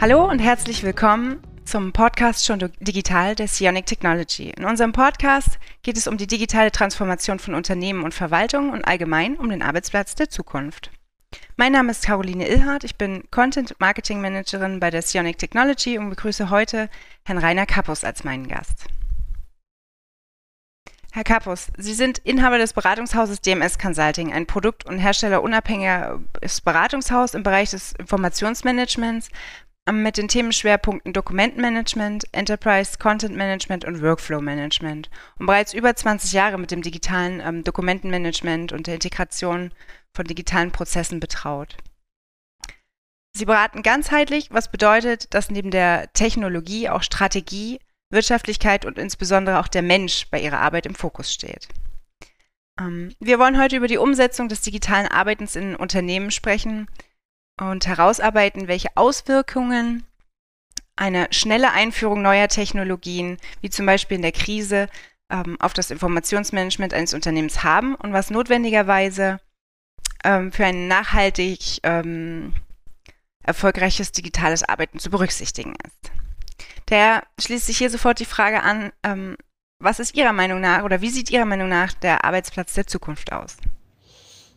Hallo und herzlich willkommen zum Podcast schon digital der Sionic Technology. In unserem Podcast geht es um die digitale Transformation von Unternehmen und Verwaltung und allgemein um den Arbeitsplatz der Zukunft. Mein Name ist Caroline Ilhardt, ich bin Content Marketing Managerin bei der Sionic Technology und begrüße heute Herrn Rainer Kappus als meinen Gast. Herr Kappus, Sie sind Inhaber des Beratungshauses DMS Consulting, ein produkt- und herstellerunabhängiges Beratungshaus im Bereich des Informationsmanagements mit den Themenschwerpunkten Dokumentenmanagement, Enterprise Content Management und Workflow Management und bereits über 20 Jahre mit dem digitalen ähm, Dokumentenmanagement und der Integration von digitalen Prozessen betraut. Sie beraten ganzheitlich, was bedeutet, dass neben der Technologie auch Strategie, Wirtschaftlichkeit und insbesondere auch der Mensch bei ihrer Arbeit im Fokus steht. Ähm, wir wollen heute über die Umsetzung des digitalen Arbeitens in Unternehmen sprechen, und herausarbeiten, welche Auswirkungen eine schnelle Einführung neuer Technologien, wie zum Beispiel in der Krise, ähm, auf das Informationsmanagement eines Unternehmens haben und was notwendigerweise ähm, für ein nachhaltig ähm, erfolgreiches digitales Arbeiten zu berücksichtigen ist. Daher schließt sich hier sofort die Frage an, was ist Ihrer Meinung nach oder wie sieht Ihrer Meinung nach der Arbeitsplatz der Zukunft aus?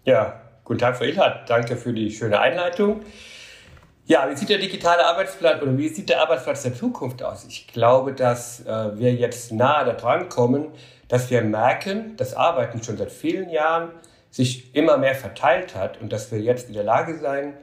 Ja, Guten Tag, Frau Ilhardt. Danke für die schöne Einleitung. Ja, wie sieht der digitale Arbeitsplatz oder wie sieht der Arbeitsplatz der Zukunft aus? Ich glaube, dass äh, wir jetzt nahe daran kommen, dass wir merken, dass Arbeiten schon seit vielen Jahren sich immer mehr verteilt hat und dass wir jetzt in der Lage sein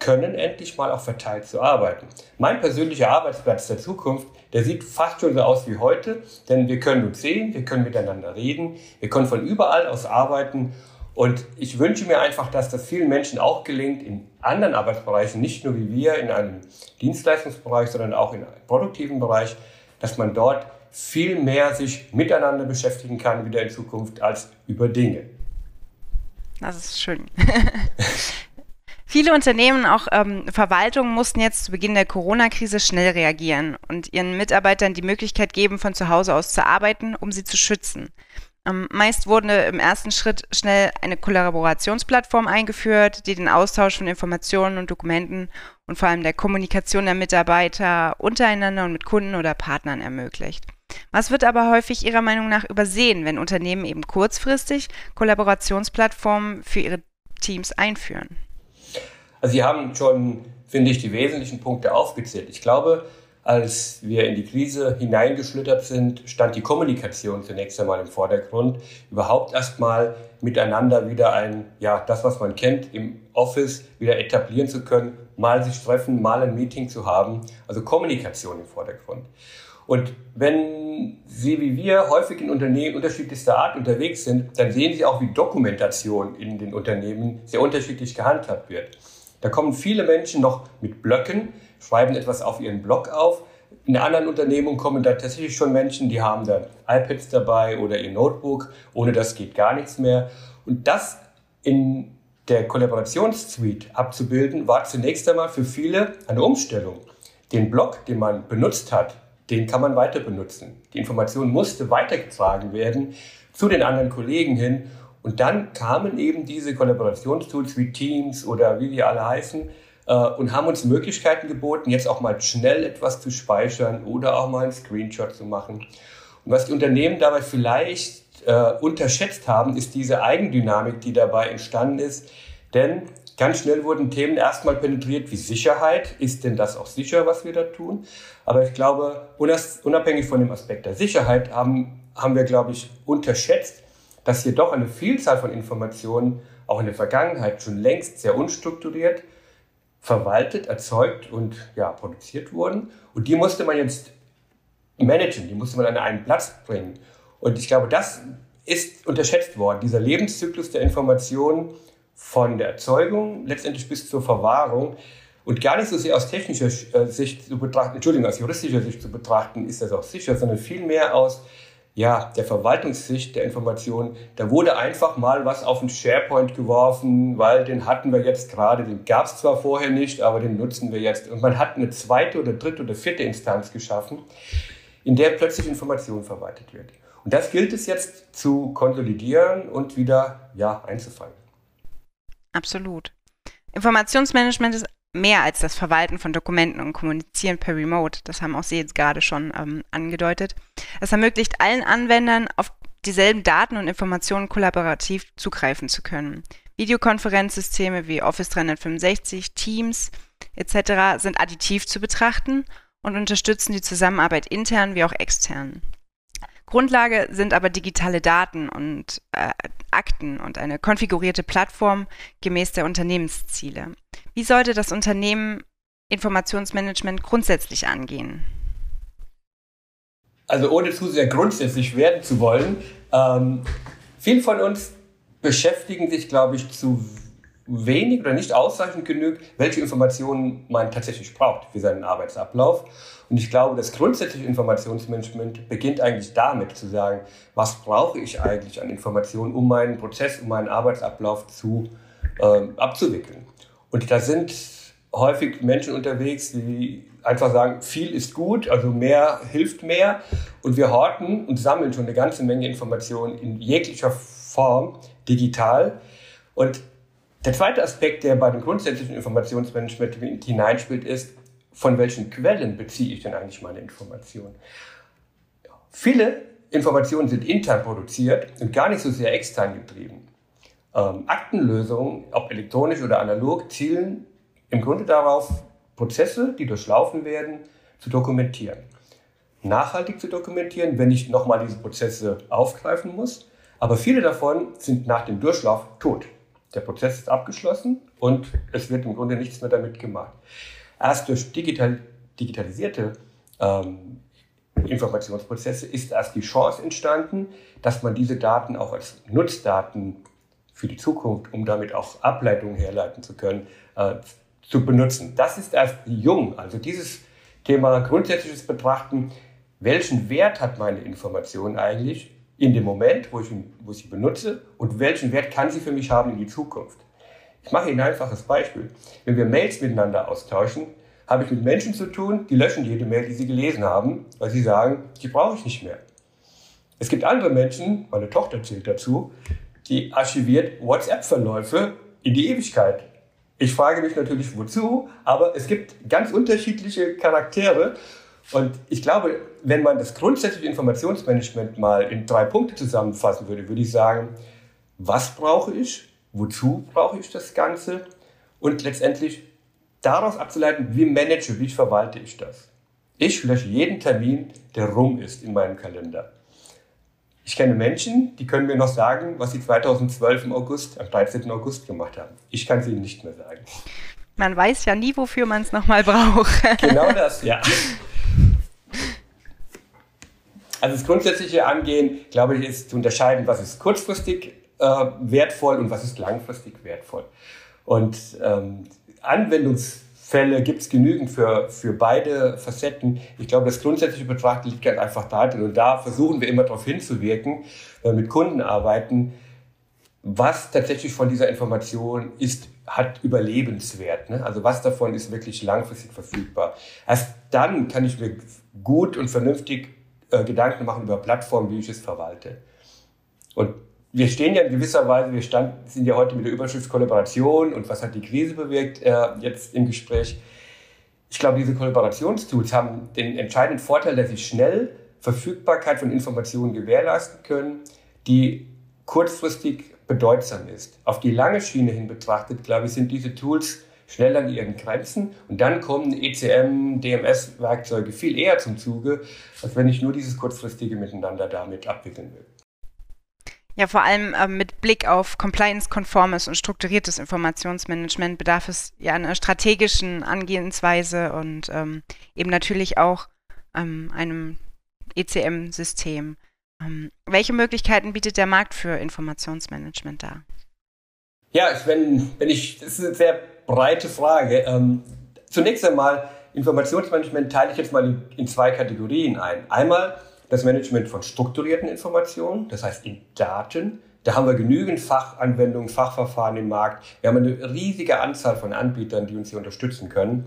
können, endlich mal auch verteilt zu arbeiten. Mein persönlicher Arbeitsplatz der Zukunft, der sieht fast schon so aus wie heute, denn wir können uns sehen, wir können miteinander reden, wir können von überall aus arbeiten und ich wünsche mir einfach, dass das vielen Menschen auch gelingt, in anderen Arbeitsbereichen, nicht nur wie wir in einem Dienstleistungsbereich, sondern auch in einem produktiven Bereich, dass man dort viel mehr sich miteinander beschäftigen kann wieder in Zukunft als über Dinge. Das ist schön. Viele Unternehmen, auch ähm, Verwaltungen, mussten jetzt zu Beginn der Corona-Krise schnell reagieren und ihren Mitarbeitern die Möglichkeit geben, von zu Hause aus zu arbeiten, um sie zu schützen. Ähm, meist wurde im ersten Schritt schnell eine Kollaborationsplattform eingeführt, die den Austausch von Informationen und Dokumenten und vor allem der Kommunikation der Mitarbeiter untereinander und mit Kunden oder Partnern ermöglicht. Was wird aber häufig Ihrer Meinung nach übersehen, wenn Unternehmen eben kurzfristig Kollaborationsplattformen für ihre Teams einführen? Also Sie haben schon, finde ich, die wesentlichen Punkte aufgezählt. Ich glaube, als wir in die Krise hineingeschlittert sind, stand die Kommunikation zunächst einmal im Vordergrund. Überhaupt erstmal miteinander wieder ein, ja, das, was man kennt, im Office wieder etablieren zu können, mal sich treffen, mal ein Meeting zu haben. Also Kommunikation im Vordergrund. Und wenn Sie wie wir häufig in Unternehmen unterschiedlichster Art unterwegs sind, dann sehen Sie auch, wie Dokumentation in den Unternehmen sehr unterschiedlich gehandhabt wird. Da kommen viele Menschen noch mit Blöcken, schreiben etwas auf ihren Blog auf. In anderen Unternehmungen kommen da tatsächlich schon Menschen, die haben dann iPads dabei oder ihr Notebook. Ohne das geht gar nichts mehr. Und das in der Kollaborationssuite abzubilden, war zunächst einmal für viele eine Umstellung. Den Blog, den man benutzt hat, den kann man weiter benutzen. Die Information musste weitergetragen werden zu den anderen Kollegen hin. Und dann kamen eben diese Kollaborationstools wie Teams oder wie die alle heißen, und haben uns Möglichkeiten geboten, jetzt auch mal schnell etwas zu speichern oder auch mal einen Screenshot zu machen. Und was die Unternehmen dabei vielleicht äh, unterschätzt haben, ist diese Eigendynamik, die dabei entstanden ist. Denn ganz schnell wurden Themen erstmal penetriert wie Sicherheit. Ist denn das auch sicher, was wir da tun? Aber ich glaube, unabhängig von dem Aspekt der Sicherheit haben, haben wir, glaube ich, unterschätzt, dass hier doch eine Vielzahl von Informationen auch in der Vergangenheit schon längst sehr unstrukturiert verwaltet, erzeugt und ja, produziert wurden. Und die musste man jetzt managen, die musste man an einen Platz bringen. Und ich glaube, das ist unterschätzt worden, dieser Lebenszyklus der Information von der Erzeugung letztendlich bis zur Verwahrung. Und gar nicht so sehr aus technischer äh, Sicht zu betrachten, Entschuldigung, aus juristischer Sicht zu betrachten, ist das auch sicher, sondern vielmehr aus ja, der Verwaltungssicht der Informationen, da wurde einfach mal was auf den SharePoint geworfen, weil den hatten wir jetzt gerade, den gab es zwar vorher nicht, aber den nutzen wir jetzt. Und man hat eine zweite oder dritte oder vierte Instanz geschaffen, in der plötzlich Information verwaltet wird. Und das gilt es jetzt zu konsolidieren und wieder ja, einzufangen. Absolut. Informationsmanagement ist mehr als das Verwalten von Dokumenten und Kommunizieren per Remote. Das haben auch Sie jetzt gerade schon ähm, angedeutet. Es ermöglicht allen Anwendern, auf dieselben Daten und Informationen kollaborativ zugreifen zu können. Videokonferenzsysteme wie Office 365, Teams etc. sind additiv zu betrachten und unterstützen die Zusammenarbeit intern wie auch extern. Grundlage sind aber digitale Daten und äh, Akten und eine konfigurierte Plattform gemäß der Unternehmensziele. Wie sollte das Unternehmen Informationsmanagement grundsätzlich angehen? Also ohne zu sehr grundsätzlich werden zu wollen, ähm, viele von uns beschäftigen sich, glaube ich, zu wenig oder nicht ausreichend genug, welche Informationen man tatsächlich braucht für seinen Arbeitsablauf. Und ich glaube, das grundsätzliche Informationsmanagement beginnt eigentlich damit zu sagen, was brauche ich eigentlich an Informationen, um meinen Prozess, um meinen Arbeitsablauf zu, äh, abzuwickeln. Und da sind häufig Menschen unterwegs, die einfach sagen, viel ist gut, also mehr hilft mehr. Und wir horten und sammeln schon eine ganze Menge Informationen in jeglicher Form digital. Und der zweite Aspekt, der bei dem grundsätzlichen Informationsmanagement hineinspielt, ist, von welchen Quellen beziehe ich denn eigentlich meine Informationen? Viele Informationen sind intern produziert und gar nicht so sehr extern getrieben. Ähm, Aktenlösungen, ob elektronisch oder analog, zielen im Grunde darauf, Prozesse, die durchlaufen werden, zu dokumentieren. Nachhaltig zu dokumentieren, wenn ich nochmal diese Prozesse aufgreifen muss. Aber viele davon sind nach dem Durchlauf tot. Der Prozess ist abgeschlossen und es wird im Grunde nichts mehr damit gemacht. Erst durch digital, digitalisierte ähm, Informationsprozesse ist erst die Chance entstanden, dass man diese Daten auch als Nutzdaten für die Zukunft, um damit auch Ableitungen herleiten zu können, äh, zu benutzen. Das ist erst jung. Also dieses Thema grundsätzliches Betrachten, welchen Wert hat meine Information eigentlich in dem Moment, wo ich, wo ich sie benutze und welchen Wert kann sie für mich haben in die Zukunft. Ich mache Ihnen ein einfaches Beispiel. Wenn wir Mails miteinander austauschen, habe ich mit Menschen zu tun, die löschen jede Mail, die sie gelesen haben, weil sie sagen, die brauche ich nicht mehr. Es gibt andere Menschen, meine Tochter zählt dazu, die archiviert WhatsApp-Verläufe in die Ewigkeit. Ich frage mich natürlich, wozu, aber es gibt ganz unterschiedliche Charaktere und ich glaube, wenn man das grundsätzliche Informationsmanagement mal in drei Punkte zusammenfassen würde, würde ich sagen, was brauche ich, wozu brauche ich das Ganze und letztendlich daraus abzuleiten, wie manage, wie verwalte ich das. Ich lösche jeden Termin, der rum ist in meinem Kalender. Ich kenne Menschen, die können mir noch sagen, was sie 2012 im August, am 13. August gemacht haben. Ich kann es ihnen nicht mehr sagen. Man weiß ja nie, wofür man es nochmal braucht. Genau das, ja. Also das grundsätzliche Angehen, glaube ich, ist zu unterscheiden, was ist kurzfristig äh, wertvoll und was ist langfristig wertvoll. Und ähm, Anwendungsfälle gibt es genügend für, für beide Facetten. Ich glaube, das grundsätzliche Betrachten liegt ganz einfach darin. Und da versuchen wir immer darauf hinzuwirken, wenn wir mit Kunden arbeiten, was tatsächlich von dieser Information ist, hat Überlebenswert. Ne? Also was davon ist wirklich langfristig verfügbar. Erst dann kann ich mir gut und vernünftig äh, Gedanken machen über Plattformen, wie ich es verwalte. Und wir stehen ja in gewisser Weise, wir stand, sind ja heute mit der Überschrift Kollaboration und was hat die Krise bewirkt, äh, jetzt im Gespräch. Ich glaube, diese Kollaborationstools haben den entscheidenden Vorteil, dass sie schnell Verfügbarkeit von Informationen gewährleisten können, die kurzfristig bedeutsam ist. Auf die lange Schiene hin betrachtet, glaube ich, sind diese Tools schnell an ihren Grenzen und dann kommen ECM, DMS-Werkzeuge viel eher zum Zuge, als wenn ich nur dieses kurzfristige Miteinander damit abwickeln will. Ja, vor allem äh, mit Blick auf compliance-konformes und strukturiertes Informationsmanagement bedarf es ja einer strategischen Angehensweise und ähm, eben natürlich auch ähm, einem ECM-System. Ähm, welche Möglichkeiten bietet der Markt für Informationsmanagement da? Ja, wenn, wenn ich, das ist eine sehr breite Frage. Ähm, zunächst einmal, Informationsmanagement teile ich jetzt mal in, in zwei Kategorien ein. Einmal das Management von strukturierten Informationen, das heißt in Daten. Da haben wir genügend Fachanwendungen, Fachverfahren im Markt. Wir haben eine riesige Anzahl von Anbietern, die uns hier unterstützen können.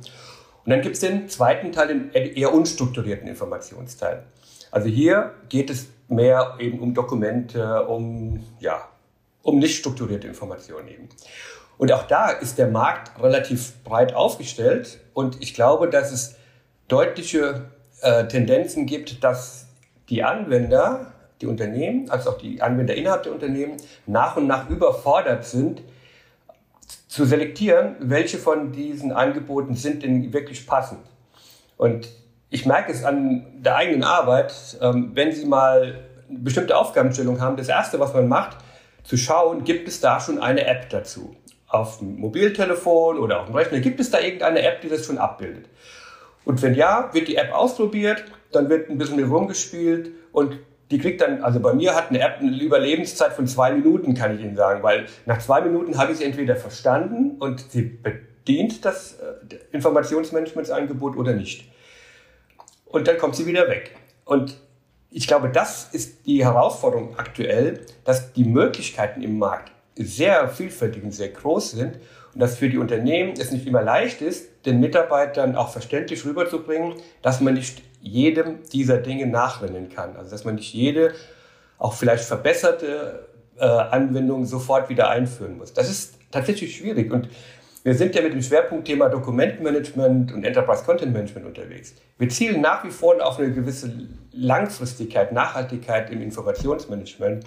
Und dann gibt es den zweiten Teil, den eher unstrukturierten Informationsteil. Also hier geht es mehr eben um Dokumente, um, ja, um nicht strukturierte Informationen eben. Und auch da ist der Markt relativ breit aufgestellt und ich glaube, dass es deutliche äh, Tendenzen gibt, dass die Anwender, die Unternehmen, als auch die Anwender innerhalb der Unternehmen nach und nach überfordert sind, zu selektieren, welche von diesen Angeboten sind denn wirklich passend. Und ich merke es an der eigenen Arbeit, ähm, wenn Sie mal eine bestimmte Aufgabenstellung haben, das Erste, was man macht, zu schauen, gibt es da schon eine App dazu? Auf dem Mobiltelefon oder auf dem Rechner, gibt es da irgendeine App, die das schon abbildet? Und wenn ja, wird die App ausprobiert, dann wird ein bisschen mit rumgespielt und die kriegt dann, also bei mir hat eine App eine Überlebenszeit von zwei Minuten, kann ich Ihnen sagen, weil nach zwei Minuten habe ich sie entweder verstanden und sie bedient das äh, Informationsmanagementsangebot oder nicht. Und dann kommt sie wieder weg. Und ich glaube, das ist die Herausforderung aktuell, dass die Möglichkeiten im Markt sehr vielfältig und sehr groß sind und dass für die Unternehmen es nicht immer leicht ist, den Mitarbeitern auch verständlich rüberzubringen, dass man nicht jedem dieser Dinge nachrennen kann. Also dass man nicht jede, auch vielleicht verbesserte äh, Anwendung sofort wieder einführen muss. Das ist tatsächlich schwierig. Und wir sind ja mit dem Schwerpunktthema Dokumentmanagement und Enterprise Content Management unterwegs. Wir zielen nach wie vor auf eine gewisse Langfristigkeit, Nachhaltigkeit im Informationsmanagement.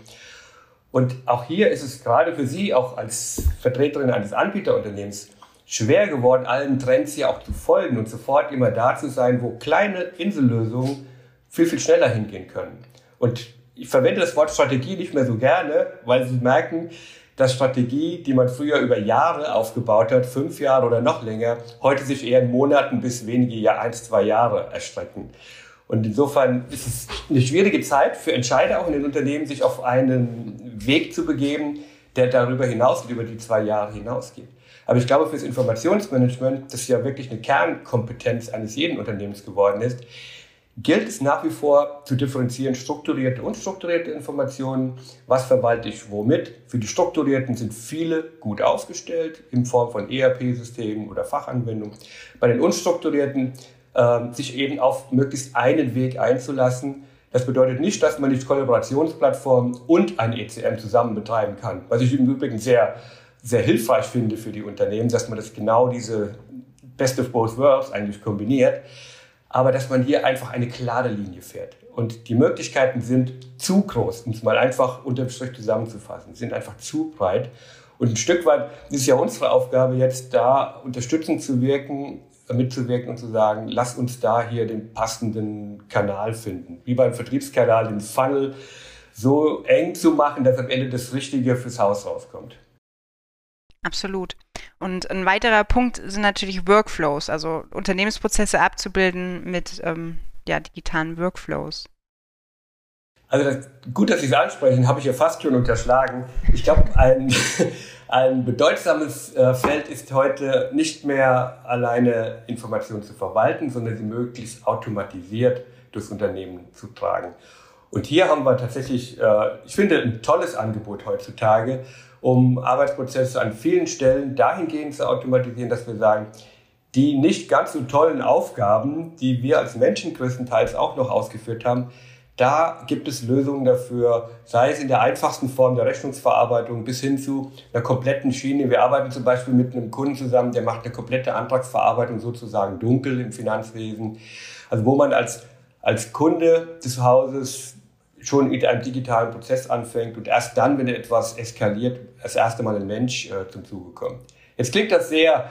Und auch hier ist es gerade für Sie, auch als Vertreterin eines Anbieterunternehmens, schwer geworden, allen Trends hier auch zu folgen und sofort immer da zu sein, wo kleine Insellösungen viel, viel schneller hingehen können. Und ich verwende das Wort Strategie nicht mehr so gerne, weil Sie merken, dass Strategie, die man früher über Jahre aufgebaut hat, fünf Jahre oder noch länger, heute sich eher in Monaten bis wenige Jahr, eins, zwei Jahre erstrecken. Und insofern ist es eine schwierige Zeit für Entscheider auch in den Unternehmen, sich auf einen Weg zu begeben, der darüber hinausgeht, über die zwei Jahre hinausgeht. Aber ich glaube, fürs Informationsmanagement, das ja wirklich eine Kernkompetenz eines jeden Unternehmens geworden ist, gilt es nach wie vor zu differenzieren strukturierte und unstrukturierte Informationen. Was verwalte ich womit? Für die strukturierten sind viele gut aufgestellt in Form von ERP-Systemen oder Fachanwendungen. Bei den unstrukturierten äh, sich eben auf möglichst einen Weg einzulassen. Das bedeutet nicht, dass man nicht Kollaborationsplattformen und ein ECM zusammen betreiben kann. Was ich im Übrigen sehr, sehr hilfreich finde für die Unternehmen, dass man das genau diese Best of Both Worlds eigentlich kombiniert aber dass man hier einfach eine klare Linie fährt. Und die Möglichkeiten sind zu groß, um es mal einfach unter dem Strich zusammenzufassen, sind einfach zu breit. Und ein Stück weit ist ja unsere Aufgabe jetzt da unterstützend zu wirken, mitzuwirken und zu sagen, lass uns da hier den passenden Kanal finden. Wie beim Vertriebskanal, den Funnel so eng zu machen, dass am Ende das Richtige fürs Haus rauskommt. Absolut. Und ein weiterer Punkt sind natürlich Workflows, also Unternehmensprozesse abzubilden mit ähm, ja, digitalen Workflows. Also das, gut, dass Sie es ansprechen, habe ich ja fast schon unterschlagen. Ich glaube, ein, ein bedeutsames äh, Feld ist heute nicht mehr alleine Informationen zu verwalten, sondern sie möglichst automatisiert durchs Unternehmen zu tragen. Und hier haben wir tatsächlich, äh, ich finde, ein tolles Angebot heutzutage, um Arbeitsprozesse an vielen Stellen dahingehend zu automatisieren, dass wir sagen, die nicht ganz so tollen Aufgaben, die wir als Menschen größtenteils auch noch ausgeführt haben, da gibt es Lösungen dafür, sei es in der einfachsten Form der Rechnungsverarbeitung bis hin zu einer kompletten Schiene. Wir arbeiten zum Beispiel mit einem Kunden zusammen, der macht eine komplette Antragsverarbeitung sozusagen dunkel im Finanzwesen. Also wo man als, als Kunde des Hauses schon mit einem digitalen Prozess anfängt und erst dann, wenn etwas eskaliert, das erste Mal ein Mensch äh, zum Zuge kommt. Jetzt klingt das sehr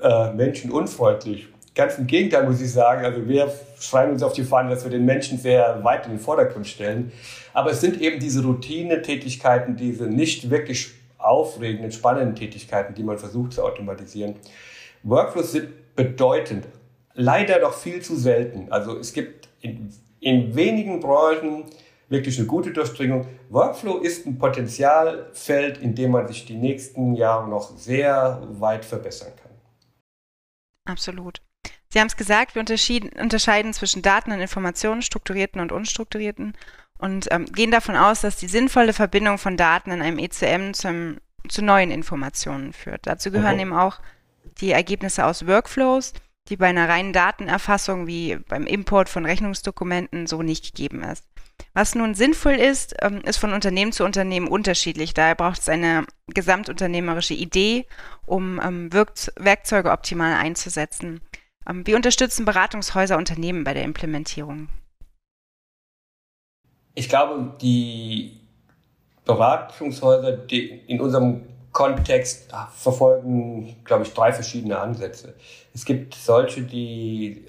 äh, menschenunfreundlich. Ganz im Gegenteil muss ich sagen, also wir schreiben uns auf die Fahne, dass wir den Menschen sehr weit in den Vordergrund stellen. Aber es sind eben diese Routine-Tätigkeiten, diese nicht wirklich aufregenden, spannenden Tätigkeiten, die man versucht zu automatisieren. Workflows sind bedeutend, leider doch viel zu selten. Also es gibt in in wenigen Branchen wirklich eine gute Durchdringung. Workflow ist ein Potenzialfeld, in dem man sich die nächsten Jahre noch sehr weit verbessern kann. Absolut. Sie haben es gesagt, wir unterscheiden zwischen Daten und Informationen, strukturierten und unstrukturierten und ähm, gehen davon aus, dass die sinnvolle Verbindung von Daten in einem ECM zum, zu neuen Informationen führt. Dazu gehören okay. eben auch die Ergebnisse aus Workflows, die bei einer reinen Datenerfassung wie beim Import von Rechnungsdokumenten so nicht gegeben ist. Was nun sinnvoll ist, ähm, ist von Unternehmen zu Unternehmen unterschiedlich. Daher braucht es eine gesamtunternehmerische Idee, um ähm, Werkzeuge optimal einzusetzen. Ähm, wie unterstützen Beratungshäuser Unternehmen bei der Implementierung? Ich glaube, die Beratungshäuser die in unserem Kontext verfolgen, glaube ich, drei verschiedene Ansätze. Es gibt solche, die,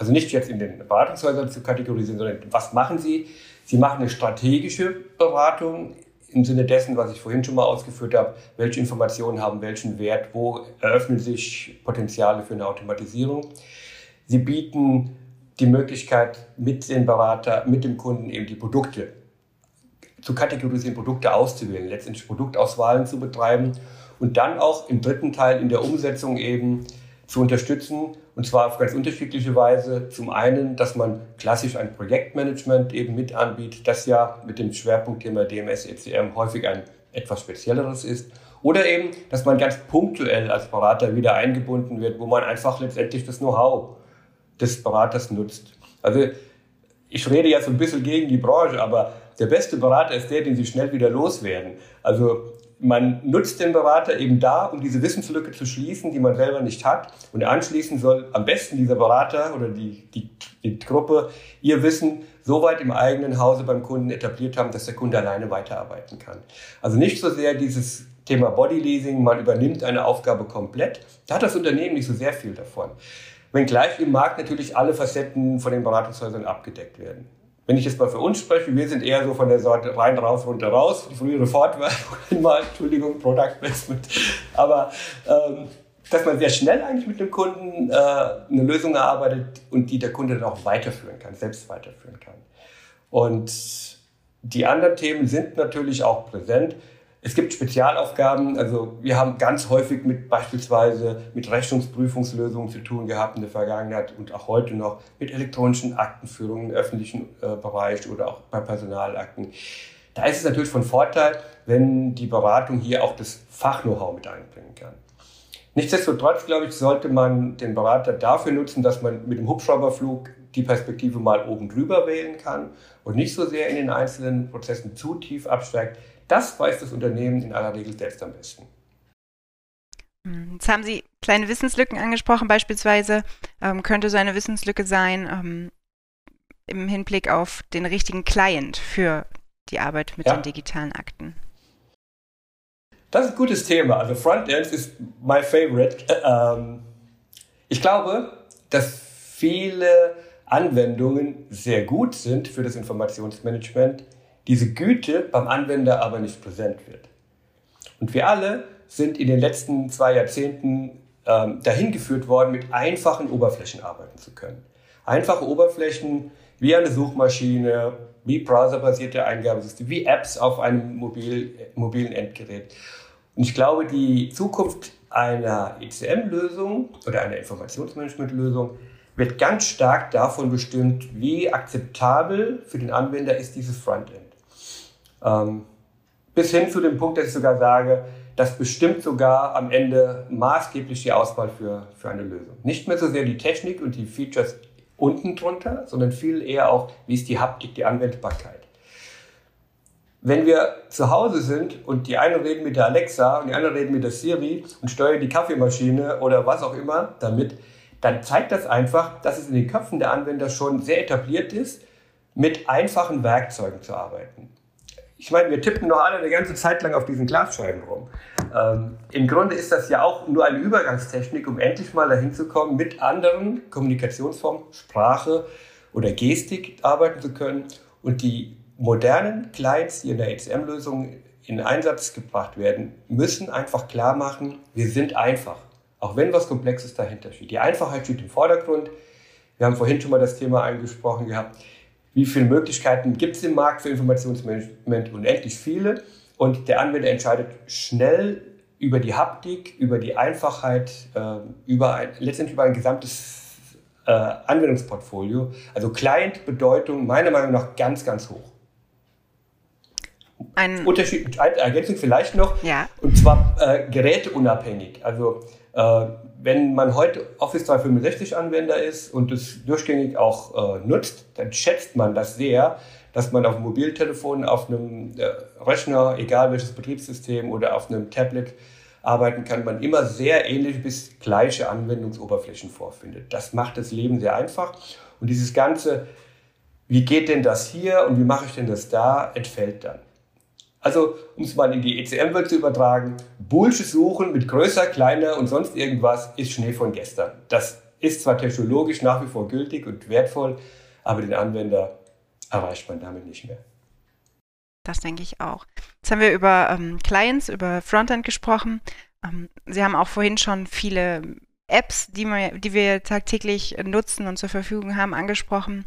also nicht jetzt in den Beratungshäusern zu kategorisieren, sondern was machen sie? Sie machen eine strategische Beratung im Sinne dessen, was ich vorhin schon mal ausgeführt habe, welche Informationen haben welchen Wert, wo eröffnen sich Potenziale für eine Automatisierung. Sie bieten die Möglichkeit, mit dem Berater, mit dem Kunden eben die Produkte zu kategorisieren, Produkte auszuwählen, letztendlich Produktauswahlen zu betreiben und dann auch im dritten Teil in der Umsetzung eben zu unterstützen und zwar auf ganz unterschiedliche Weise. Zum einen, dass man klassisch ein Projektmanagement eben mit anbietet, das ja mit dem Schwerpunktthema DMS, ECM häufig ein etwas spezielleres ist. Oder eben, dass man ganz punktuell als Berater wieder eingebunden wird, wo man einfach letztendlich das Know-how des Beraters nutzt. Also ich rede so ein bisschen gegen die Branche, aber der beste Berater ist der, den Sie schnell wieder loswerden. Also man nutzt den Berater eben da, um diese Wissenslücke zu schließen, die man selber nicht hat. Und anschließend soll am besten dieser Berater oder die, die, die Gruppe ihr Wissen so weit im eigenen Hause beim Kunden etabliert haben, dass der Kunde alleine weiterarbeiten kann. Also nicht so sehr dieses Thema Bodyleasing, man übernimmt eine Aufgabe komplett. Da hat das Unternehmen nicht so sehr viel davon. Wenngleich im Markt natürlich alle Facetten von den Beratungshäusern abgedeckt werden. Wenn ich jetzt mal für uns spreche, wir sind eher so von der Sorte rein, raus, runter, raus. Die frühere Fortwerbung mal, Entschuldigung, Product Placement. Aber ähm, dass man sehr schnell eigentlich mit dem Kunden äh, eine Lösung erarbeitet und die der Kunde dann auch weiterführen kann, selbst weiterführen kann. Und die anderen Themen sind natürlich auch präsent. Es gibt Spezialaufgaben, also wir haben ganz häufig mit beispielsweise mit Rechnungsprüfungslösungen zu tun gehabt in der Vergangenheit und auch heute noch mit elektronischen Aktenführungen im öffentlichen äh, Bereich oder auch bei Personalakten. Da ist es natürlich von Vorteil, wenn die Beratung hier auch das Fach-Know-how mit einbringen kann. Nichtsdestotrotz, glaube ich, sollte man den Berater dafür nutzen, dass man mit dem Hubschrauberflug die Perspektive mal oben drüber wählen kann und nicht so sehr in den einzelnen Prozessen zu tief absteigt, das weiß das Unternehmen in aller Regel selbst am besten. Hm, jetzt haben Sie kleine Wissenslücken angesprochen, beispielsweise ähm, könnte so eine Wissenslücke sein ähm, im Hinblick auf den richtigen Client für die Arbeit mit ja. den digitalen Akten. Das ist ein gutes Thema. Also Frontend ist my favorite. Ähm, ich glaube, dass viele Anwendungen sehr gut sind für das Informationsmanagement, diese Güte beim Anwender aber nicht präsent wird. Und wir alle sind in den letzten zwei Jahrzehnten ähm, dahin geführt worden, mit einfachen Oberflächen arbeiten zu können. Einfache Oberflächen wie eine Suchmaschine, wie browserbasierte Eingabesysteme, wie Apps auf einem mobil, mobilen Endgerät. Und ich glaube, die Zukunft einer ECM-Lösung oder einer Informationsmanagement-Lösung wird ganz stark davon bestimmt, wie akzeptabel für den Anwender ist dieses Frontend. Ähm, bis hin zu dem Punkt, dass ich sogar sage, das bestimmt sogar am Ende maßgeblich die Auswahl für, für eine Lösung. Nicht mehr so sehr die Technik und die Features unten drunter, sondern viel eher auch, wie ist die Haptik, die Anwendbarkeit. Wenn wir zu Hause sind und die einen reden mit der Alexa und die anderen reden mit der Siri und steuern die Kaffeemaschine oder was auch immer damit, dann zeigt das einfach, dass es in den Köpfen der Anwender schon sehr etabliert ist, mit einfachen Werkzeugen zu arbeiten. Ich meine, wir tippen noch alle eine ganze Zeit lang auf diesen Glasscheiben rum. Ähm, Im Grunde ist das ja auch nur eine Übergangstechnik, um endlich mal dahin zu kommen, mit anderen Kommunikationsformen, Sprache oder Gestik arbeiten zu können. Und die modernen Clients, die in der ECM-Lösung in Einsatz gebracht werden, müssen einfach klar machen, wir sind einfach. Auch wenn was Komplexes dahinter steht. Die Einfachheit steht im Vordergrund. Wir haben vorhin schon mal das Thema angesprochen gehabt wie viele Möglichkeiten gibt es im Markt für Informationsmanagement? Unendlich viele. Und der Anwender entscheidet schnell über die Haptik, über die Einfachheit, äh, über ein, letztendlich über ein gesamtes äh, Anwendungsportfolio. Also Client-Bedeutung meiner Meinung nach ganz, ganz hoch. Ein Unterschied, Ergänzung vielleicht noch, ja. und zwar äh, geräteunabhängig. Also äh, wenn man heute Office 365 Anwender ist und es durchgängig auch äh, nutzt, dann schätzt man das sehr, dass man auf dem Mobiltelefon, auf einem äh, Rechner, egal welches Betriebssystem oder auf einem Tablet arbeiten kann, man immer sehr ähnliche bis gleiche Anwendungsoberflächen vorfindet. Das macht das Leben sehr einfach und dieses ganze, wie geht denn das hier und wie mache ich denn das da, entfällt dann. Also, um es mal in die ECM-Welt zu übertragen, Bullshit suchen mit größer, kleiner und sonst irgendwas ist Schnee von gestern. Das ist zwar technologisch nach wie vor gültig und wertvoll, aber den Anwender erreicht man damit nicht mehr. Das denke ich auch. Jetzt haben wir über ähm, Clients, über Frontend gesprochen. Ähm, Sie haben auch vorhin schon viele Apps, die, wir, die wir tagtäglich nutzen und zur Verfügung haben, angesprochen.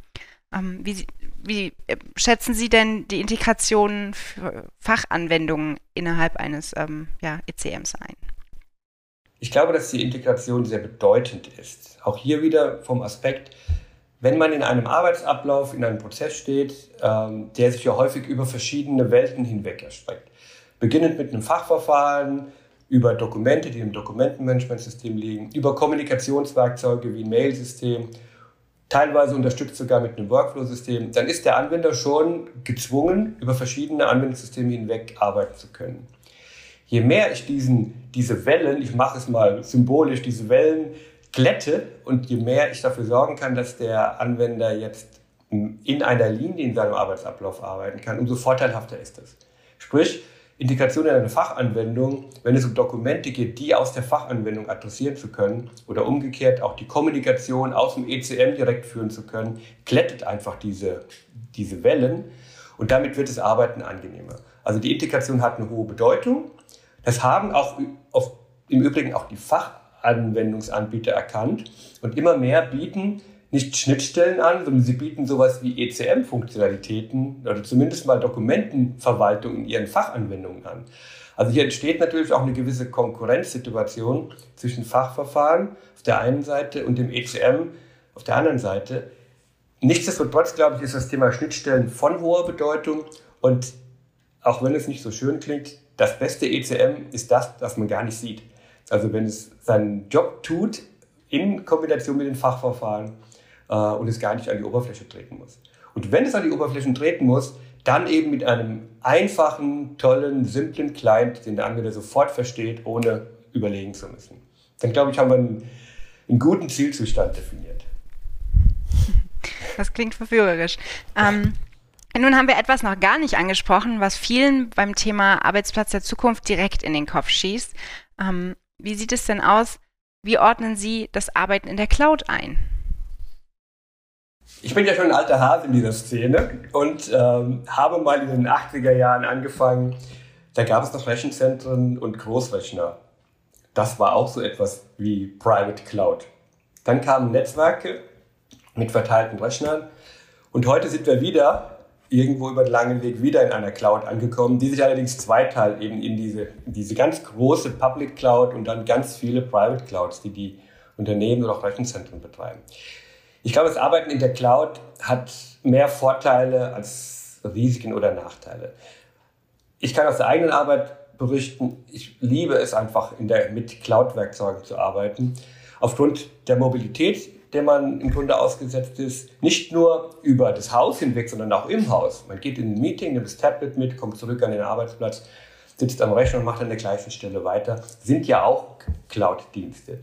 Ähm, wie, wie äh, schätzen Sie denn die Integration für Fachanwendungen innerhalb eines ähm, ja, ECMs ein? Ich glaube, dass die Integration sehr bedeutend ist. Auch hier wieder vom Aspekt, wenn man in einem Arbeitsablauf, in einem Prozess steht, ähm, der sich ja häufig über verschiedene Welten hinweg erstreckt. Beginnend mit einem Fachverfahren, über Dokumente, die im Dokumentenmanagementsystem liegen, über Kommunikationswerkzeuge wie ein Mailsystem, teilweise unterstützt sogar mit einem Workflow-System, dann ist der Anwender schon gezwungen, über verschiedene Anwendungssysteme hinweg arbeiten zu können. Je mehr ich diesen, diese Wellen, ich mache es mal symbolisch, diese Wellen glätte und je mehr ich dafür sorgen kann, dass der Anwender jetzt in einer Linie in seinem Arbeitsablauf arbeiten kann, umso vorteilhafter ist das. Sprich, Integration in eine Fachanwendung, wenn es um Dokumente geht, die aus der Fachanwendung adressieren zu können oder umgekehrt auch die Kommunikation aus dem ECM direkt führen zu können, glättet einfach diese, diese Wellen und damit wird das Arbeiten angenehmer. Also die Integration hat eine hohe Bedeutung. Das haben auch auf, im Übrigen auch die Fachanwendungsanbieter erkannt und immer mehr bieten nicht Schnittstellen an, sondern sie bieten sowas wie ECM-Funktionalitäten oder zumindest mal Dokumentenverwaltung in ihren Fachanwendungen an. Also hier entsteht natürlich auch eine gewisse Konkurrenzsituation zwischen Fachverfahren auf der einen Seite und dem ECM auf der anderen Seite. Nichtsdestotrotz, glaube ich, ist das Thema Schnittstellen von hoher Bedeutung und auch wenn es nicht so schön klingt, das beste ECM ist das, das man gar nicht sieht. Also wenn es seinen Job tut in Kombination mit den Fachverfahren, äh, und es gar nicht an die Oberfläche treten muss. Und wenn es an die Oberfläche treten muss, dann eben mit einem einfachen, tollen, simplen Client, den der Anwender sofort versteht, ohne überlegen zu müssen. Dann glaube ich, haben wir einen, einen guten Zielzustand definiert. Das klingt verführerisch. Ähm, nun haben wir etwas noch gar nicht angesprochen, was vielen beim Thema Arbeitsplatz der Zukunft direkt in den Kopf schießt. Ähm, wie sieht es denn aus? Wie ordnen Sie das Arbeiten in der Cloud ein? Ich bin ja schon ein alter Hase in dieser Szene und ähm, habe mal in den 80er Jahren angefangen. Da gab es noch Rechenzentren und Großrechner. Das war auch so etwas wie Private Cloud. Dann kamen Netzwerke mit verteilten Rechnern und heute sind wir wieder irgendwo über den langen Weg wieder in einer Cloud angekommen, die sich allerdings zweiteilt eben in diese, diese ganz große Public Cloud und dann ganz viele Private Clouds, die die Unternehmen oder auch Rechenzentren betreiben. Ich glaube, das Arbeiten in der Cloud hat mehr Vorteile als Risiken oder Nachteile. Ich kann aus der eigenen Arbeit berichten, ich liebe es einfach, in der, mit Cloud-Werkzeugen zu arbeiten. Aufgrund der Mobilität, der man im Grunde ausgesetzt ist, nicht nur über das Haus hinweg, sondern auch im Haus. Man geht in ein Meeting, nimmt das Tablet mit, kommt zurück an den Arbeitsplatz, sitzt am Rechner und macht an der gleichen Stelle weiter. Sind ja auch Cloud-Dienste.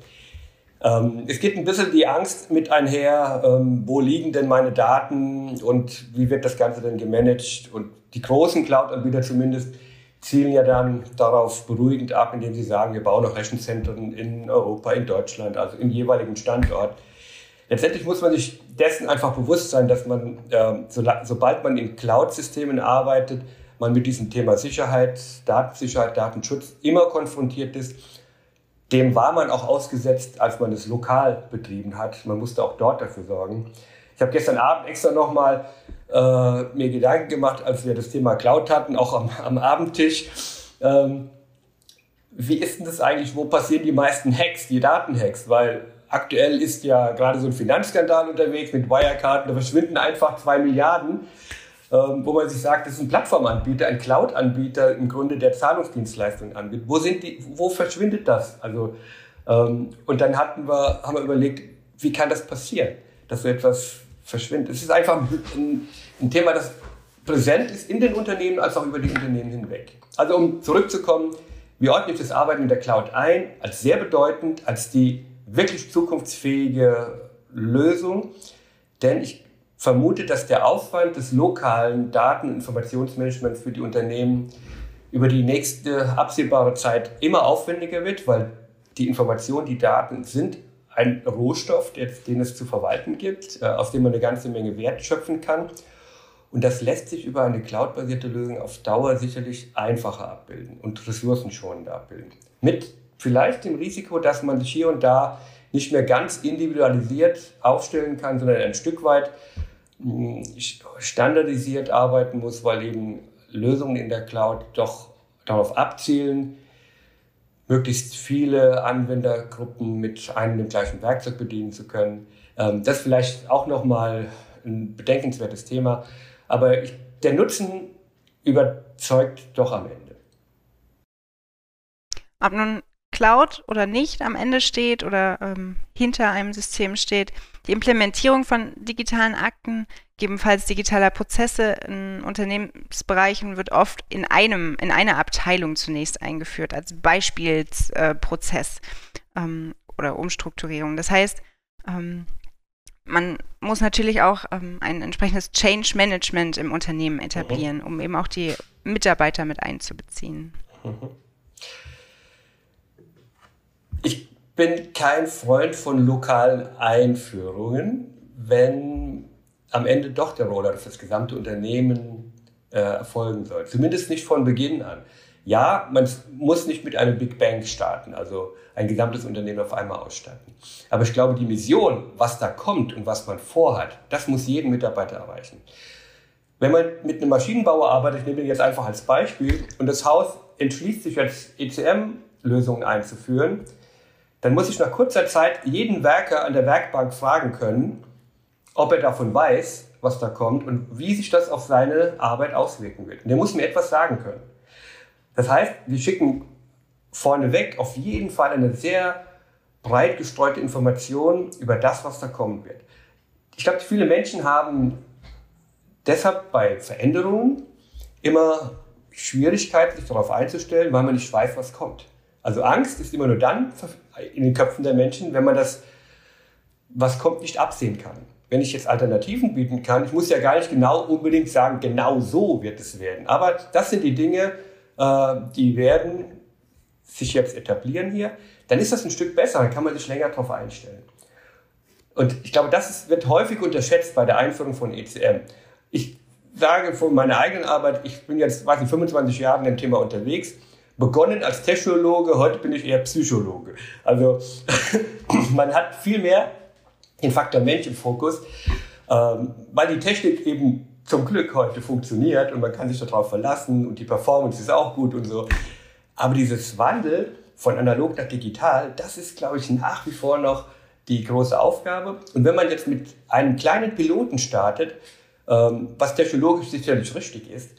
Ähm, es geht ein bisschen die Angst mit einher, ähm, wo liegen denn meine Daten und wie wird das Ganze denn gemanagt? Und die großen Cloud-Anbieter zumindest zielen ja dann darauf beruhigend ab, indem sie sagen, wir bauen noch Rechenzentren in Europa, in Deutschland, also im jeweiligen Standort. Letztendlich muss man sich dessen einfach bewusst sein, dass man, äh, so, sobald man in Cloud-Systemen arbeitet, man mit diesem Thema Sicherheit, Datensicherheit, Datenschutz immer konfrontiert ist dem war man auch ausgesetzt, als man es lokal betrieben hat. Man musste auch dort dafür sorgen. Ich habe gestern Abend extra nochmal äh, mir Gedanken gemacht, als wir das Thema Cloud hatten, auch am, am Abendtisch. Ähm, wie ist denn das eigentlich, wo passieren die meisten Hacks, die Datenhacks? Weil aktuell ist ja gerade so ein Finanzskandal unterwegs mit Wirecard, da verschwinden einfach zwei Milliarden, wo man sich sagt, das ist ein Plattformanbieter, ein Cloud-Anbieter im Grunde, der Zahlungsdienstleistungen anbietet. Wo sind die, wo verschwindet das? Also, ähm, und dann hatten wir, haben wir überlegt, wie kann das passieren, dass so etwas verschwindet? Es ist einfach ein, ein Thema, das präsent ist in den Unternehmen als auch über die Unternehmen hinweg. Also um zurückzukommen, wir ordnen das Arbeiten in der Cloud ein als sehr bedeutend, als die wirklich zukunftsfähige Lösung, denn ich vermute, dass der Aufwand des lokalen Daten- und Informationsmanagements für die Unternehmen über die nächste absehbare Zeit immer aufwendiger wird, weil die Informationen, die Daten sind ein Rohstoff, den es zu verwalten gibt, äh, aus dem man eine ganze Menge Wert schöpfen kann. Und das lässt sich über eine cloudbasierte Lösung auf Dauer sicherlich einfacher abbilden und ressourcenschonender abbilden. Mit vielleicht dem Risiko, dass man sich hier und da nicht mehr ganz individualisiert aufstellen kann, sondern ein Stück weit standardisiert arbeiten muss, weil eben Lösungen in der Cloud doch darauf abzielen, möglichst viele Anwendergruppen mit einem dem gleichen Werkzeug bedienen zu können. Ähm, das ist vielleicht auch nochmal ein bedenkenswertes Thema. Aber der Nutzen überzeugt doch am Ende. Ob nun Cloud oder nicht am Ende steht oder ähm, hinter einem System steht, die Implementierung von digitalen Akten, gegebenenfalls digitaler Prozesse in Unternehmensbereichen wird oft in einem, in einer Abteilung zunächst eingeführt, als Beispielsprozess äh, ähm, oder Umstrukturierung. Das heißt, ähm, man muss natürlich auch ähm, ein entsprechendes Change Management im Unternehmen etablieren, mhm. um eben auch die Mitarbeiter mit einzubeziehen. Mhm. Ich bin kein Freund von lokalen Einführungen, wenn am Ende doch der Rollout für das gesamte Unternehmen äh, erfolgen soll. Zumindest nicht von Beginn an. Ja, man muss nicht mit einem Big Bang starten, also ein gesamtes Unternehmen auf einmal ausstatten. Aber ich glaube, die Mission, was da kommt und was man vorhat, das muss jeden Mitarbeiter erreichen. Wenn man mit einem Maschinenbauer arbeitet, ich nehme den jetzt einfach als Beispiel, und das Haus entschließt sich jetzt ECM-Lösungen einzuführen, dann muss ich nach kurzer Zeit jeden Werker an der Werkbank fragen können, ob er davon weiß, was da kommt und wie sich das auf seine Arbeit auswirken wird. Und der muss mir etwas sagen können. Das heißt, wir schicken vorneweg auf jeden Fall eine sehr breit gestreute Information über das, was da kommen wird. Ich glaube, viele Menschen haben deshalb bei Veränderungen immer Schwierigkeiten, sich darauf einzustellen, weil man nicht weiß, was kommt. Also Angst ist immer nur dann in den Köpfen der Menschen, wenn man das, was kommt, nicht absehen kann. Wenn ich jetzt Alternativen bieten kann, ich muss ja gar nicht genau unbedingt sagen, genau so wird es werden. Aber das sind die Dinge, äh, die werden sich jetzt etablieren hier, dann ist das ein Stück besser, dann kann man sich länger darauf einstellen. Und ich glaube, das wird häufig unterschätzt bei der Einführung von ECM. Ich sage von meiner eigenen Arbeit, ich bin jetzt, weiß nicht, 25 Jahre in dem Thema unterwegs, begonnen als Technologe, heute bin ich eher Psychologe. Also man hat viel mehr den Faktor Mensch im Fokus, ähm, weil die Technik eben zum Glück heute funktioniert und man kann sich darauf verlassen und die Performance ist auch gut und so. Aber dieses Wandel von analog nach digital, das ist, glaube ich, nach wie vor noch die große Aufgabe. Und wenn man jetzt mit einem kleinen Piloten startet, ähm, was technologisch sicherlich richtig ist,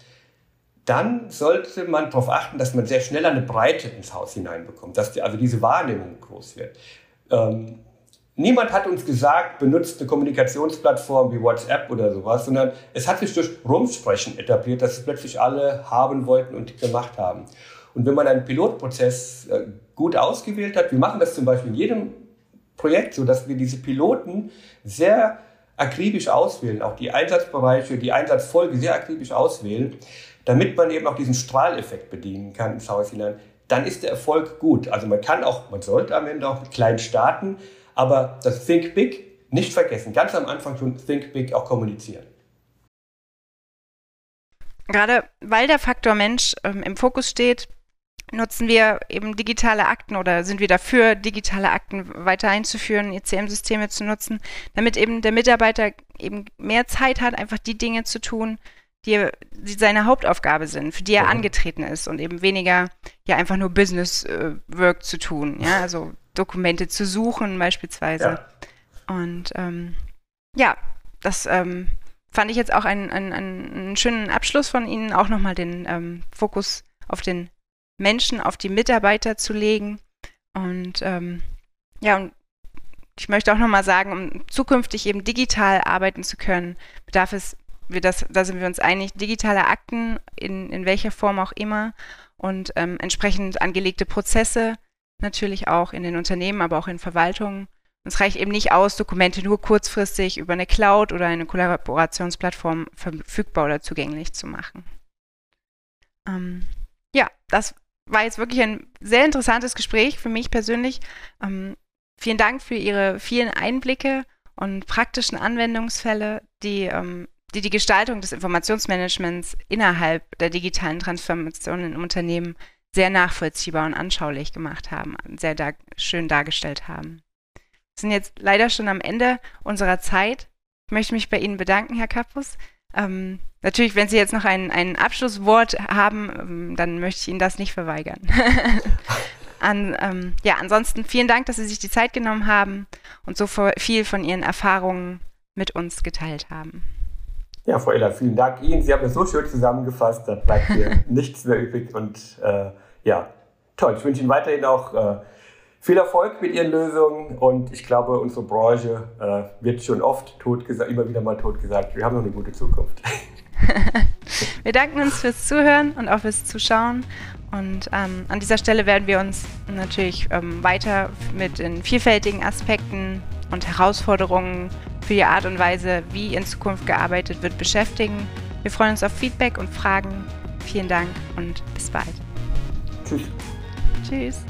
dann sollte man darauf achten, dass man sehr schnell eine Breite ins Haus hineinbekommt, dass die, also diese Wahrnehmung groß wird. Ähm, Niemand hat uns gesagt, benutzt eine Kommunikationsplattform wie WhatsApp oder sowas, sondern es hat sich durch Rumsprechen etabliert, dass es plötzlich alle haben wollten und gemacht haben. Und wenn man einen Pilotprozess äh, gut ausgewählt hat, wir machen das zum Beispiel in jedem Projekt so, dass wir diese Piloten sehr akribisch auswählen, auch die Einsatzbereiche, die Einsatzfolge sehr akribisch auswählen, damit man eben auch diesen Strahleffekt bedienen kann ins Haus hinein, dann ist der Erfolg gut. Also man kann auch, man sollte am Ende auch klein starten, aber das Think Big nicht vergessen. Ganz am Anfang schon Think Big auch kommunizieren. Gerade weil der Faktor Mensch ähm, im Fokus steht, nutzen wir eben digitale Akten oder sind wir dafür, digitale Akten weiter einzuführen, ECM-Systeme zu nutzen, damit eben der Mitarbeiter eben mehr Zeit hat, einfach die Dinge zu tun, die, die seine Hauptaufgabe sind, für die er ja. angetreten ist und eben weniger ja einfach nur Business äh, Work zu tun. Ja, also Dokumente zu suchen beispielsweise. Ja. Und ähm, ja, das ähm, fand ich jetzt auch einen, einen, einen schönen Abschluss von Ihnen, auch nochmal den ähm, Fokus auf den Menschen, auf die Mitarbeiter zu legen. Und ähm, ja, und ich möchte auch nochmal sagen, um zukünftig eben digital arbeiten zu können, bedarf es, wir das, da sind wir uns einig, digitale Akten in, in welcher Form auch immer und ähm, entsprechend angelegte Prozesse natürlich auch in den Unternehmen, aber auch in Verwaltungen. Es reicht eben nicht aus, Dokumente nur kurzfristig über eine Cloud oder eine Kollaborationsplattform verfügbar oder zugänglich zu machen. Ähm, ja, das war jetzt wirklich ein sehr interessantes Gespräch für mich persönlich. Ähm, vielen Dank für Ihre vielen Einblicke und praktischen Anwendungsfälle, die, ähm, die die Gestaltung des Informationsmanagements innerhalb der digitalen Transformation in Unternehmen sehr nachvollziehbar und anschaulich gemacht haben, sehr dar schön dargestellt haben. Wir sind jetzt leider schon am Ende unserer Zeit. Ich möchte mich bei Ihnen bedanken, Herr Kappus. Ähm, natürlich, wenn Sie jetzt noch ein, ein Abschlusswort haben, ähm, dann möchte ich Ihnen das nicht verweigern. An, ähm, ja, ansonsten vielen Dank, dass Sie sich die Zeit genommen haben und so viel von Ihren Erfahrungen mit uns geteilt haben. Ja, Frau Ehler, vielen Dank Ihnen. Sie haben es so schön zusammengefasst, da bleibt mir nichts mehr übrig. Und äh, ja, toll. Ich wünsche Ihnen weiterhin auch äh, viel Erfolg mit Ihren Lösungen. Und ich glaube, unsere Branche äh, wird schon oft tot gesagt, immer wieder mal tot gesagt. Wir haben noch eine gute Zukunft. wir danken uns fürs Zuhören und auch fürs Zuschauen. Und ähm, an dieser Stelle werden wir uns natürlich ähm, weiter mit den vielfältigen Aspekten und Herausforderungen für die Art und Weise, wie in Zukunft gearbeitet wird, beschäftigen. Wir freuen uns auf Feedback und Fragen. Vielen Dank und bis bald. Tschüss. Tschüss.